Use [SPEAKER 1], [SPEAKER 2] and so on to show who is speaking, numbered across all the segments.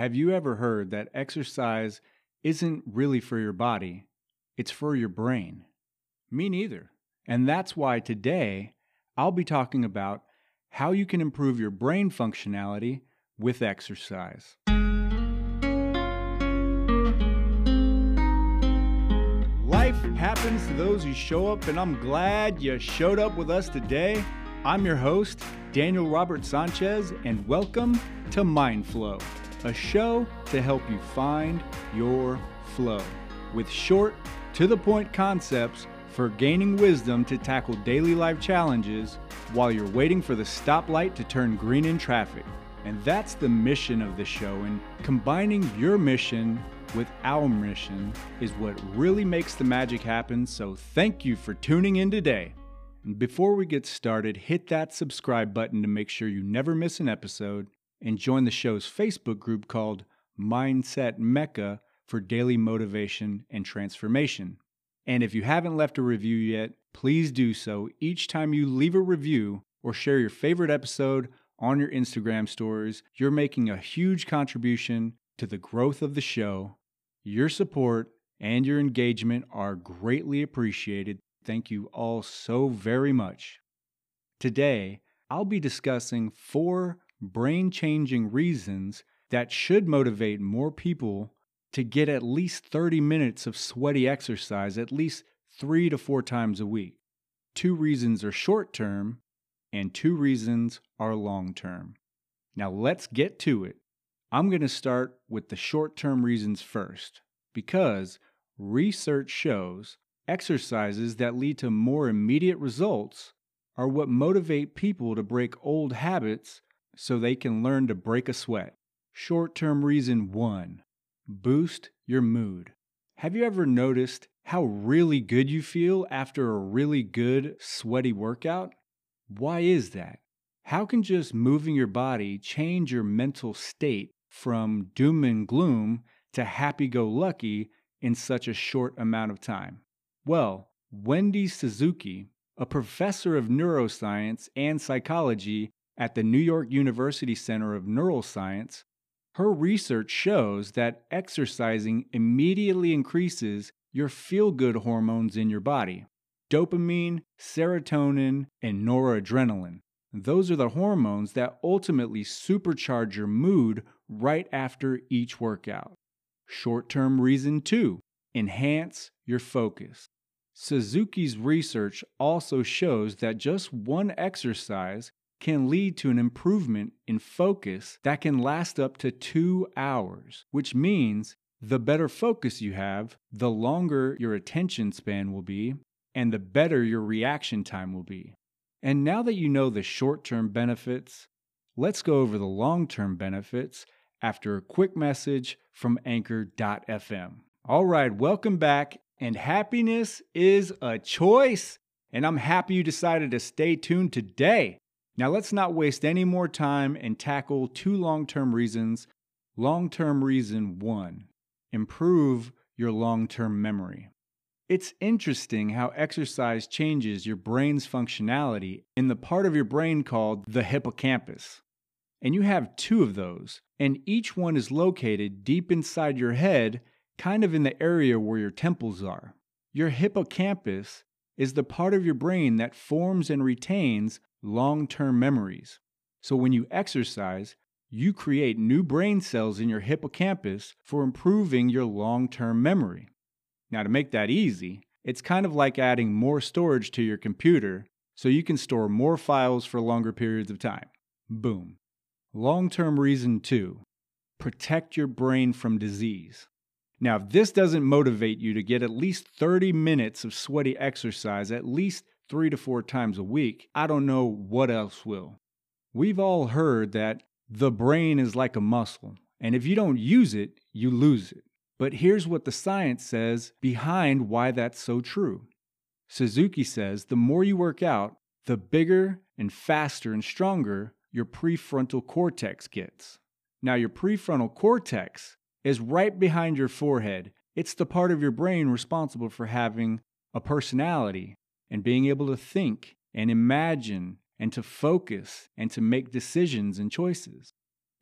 [SPEAKER 1] have you ever heard that exercise isn't really for your body, it's for your brain? Me neither. And that's why today I'll be talking about how you can improve your brain functionality with exercise. Life happens to those who show up, and I'm glad you showed up with us today. I'm your host, Daniel Robert Sanchez, and welcome to Mind Flow, a show to help you find your flow with short, to the point concepts for gaining wisdom to tackle daily life challenges while you're waiting for the stoplight to turn green in traffic. And that's the mission of the show, and combining your mission with our mission is what really makes the magic happen. So, thank you for tuning in today. And before we get started, hit that subscribe button to make sure you never miss an episode and join the show's Facebook group called Mindset Mecca for daily motivation and transformation. And if you haven't left a review yet, please do so each time you leave a review or share your favorite episode on your Instagram stories. You're making a huge contribution to the growth of the show. Your support and your engagement are greatly appreciated. Thank you all so very much. Today, I'll be discussing four brain changing reasons that should motivate more people to get at least 30 minutes of sweaty exercise at least three to four times a week. Two reasons are short term, and two reasons are long term. Now let's get to it. I'm going to start with the short term reasons first, because research shows exercises that lead to more immediate results are what motivate people to break old habits so they can learn to break a sweat. Short term reason one boost your mood. Have you ever noticed how really good you feel after a really good sweaty workout? Why is that? How can just moving your body change your mental state from doom and gloom to happy go lucky in such a short amount of time? Well, Wendy Suzuki, a professor of neuroscience and psychology at the New York University Center of Neuroscience, her research shows that exercising immediately increases your feel good hormones in your body dopamine, serotonin, and noradrenaline. Those are the hormones that ultimately supercharge your mood right after each workout. Short term reason two enhance your focus. Suzuki's research also shows that just one exercise can lead to an improvement in focus that can last up to two hours, which means the better focus you have, the longer your attention span will be, and the better your reaction time will be. And now that you know the short term benefits, let's go over the long term benefits after a quick message from Anchor.fm. All right, welcome back. And happiness is a choice. And I'm happy you decided to stay tuned today. Now, let's not waste any more time and tackle two long term reasons. Long term reason one improve your long term memory. It's interesting how exercise changes your brain's functionality in the part of your brain called the hippocampus. And you have two of those, and each one is located deep inside your head, kind of in the area where your temples are. Your hippocampus is the part of your brain that forms and retains long term memories. So when you exercise, you create new brain cells in your hippocampus for improving your long term memory. Now, to make that easy, it's kind of like adding more storage to your computer so you can store more files for longer periods of time. Boom. Long term reason two protect your brain from disease. Now, if this doesn't motivate you to get at least 30 minutes of sweaty exercise at least three to four times a week, I don't know what else will. We've all heard that the brain is like a muscle, and if you don't use it, you lose it. But here's what the science says behind why that's so true. Suzuki says the more you work out, the bigger and faster and stronger your prefrontal cortex gets. Now, your prefrontal cortex is right behind your forehead. It's the part of your brain responsible for having a personality and being able to think and imagine and to focus and to make decisions and choices.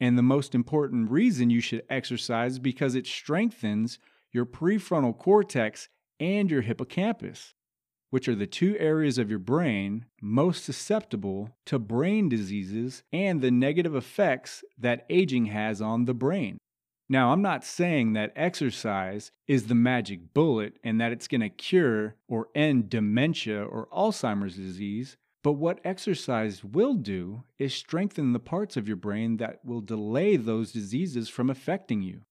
[SPEAKER 1] And the most important reason you should exercise is because it strengthens your prefrontal cortex and your hippocampus, which are the two areas of your brain most susceptible to brain diseases and the negative effects that aging has on the brain. Now, I'm not saying that exercise is the magic bullet and that it's going to cure or end dementia or Alzheimer's disease, but what exercise will do is strengthen the parts of your brain that will delay those diseases from affecting you.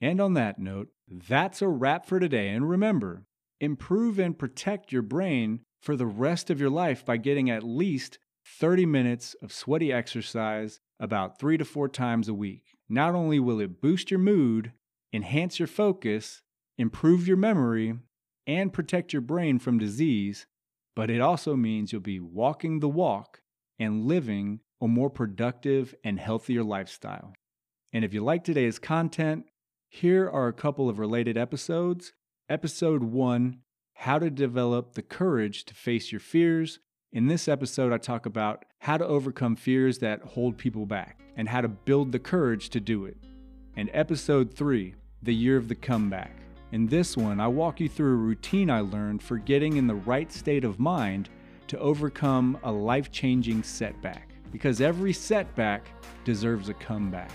[SPEAKER 1] And on that note, that's a wrap for today. And remember, improve and protect your brain for the rest of your life by getting at least 30 minutes of sweaty exercise about three to four times a week. Not only will it boost your mood, enhance your focus, improve your memory, and protect your brain from disease, but it also means you'll be walking the walk and living a more productive and healthier lifestyle. And if you like today's content, here are a couple of related episodes. Episode 1 How to Develop the Courage to Face Your Fears. In this episode, I talk about how to overcome fears that hold people back and how to build the courage to do it. And episode 3, The Year of the Comeback. In this one, I walk you through a routine I learned for getting in the right state of mind to overcome a life changing setback. Because every setback deserves a comeback.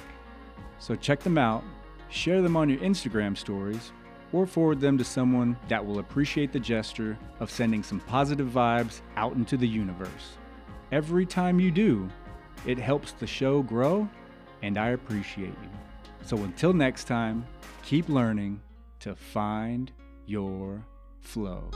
[SPEAKER 1] So check them out, share them on your Instagram stories, or forward them to someone that will appreciate the gesture of sending some positive vibes out into the universe. Every time you do, it helps the show grow, and I appreciate you. So until next time, keep learning to find your flow.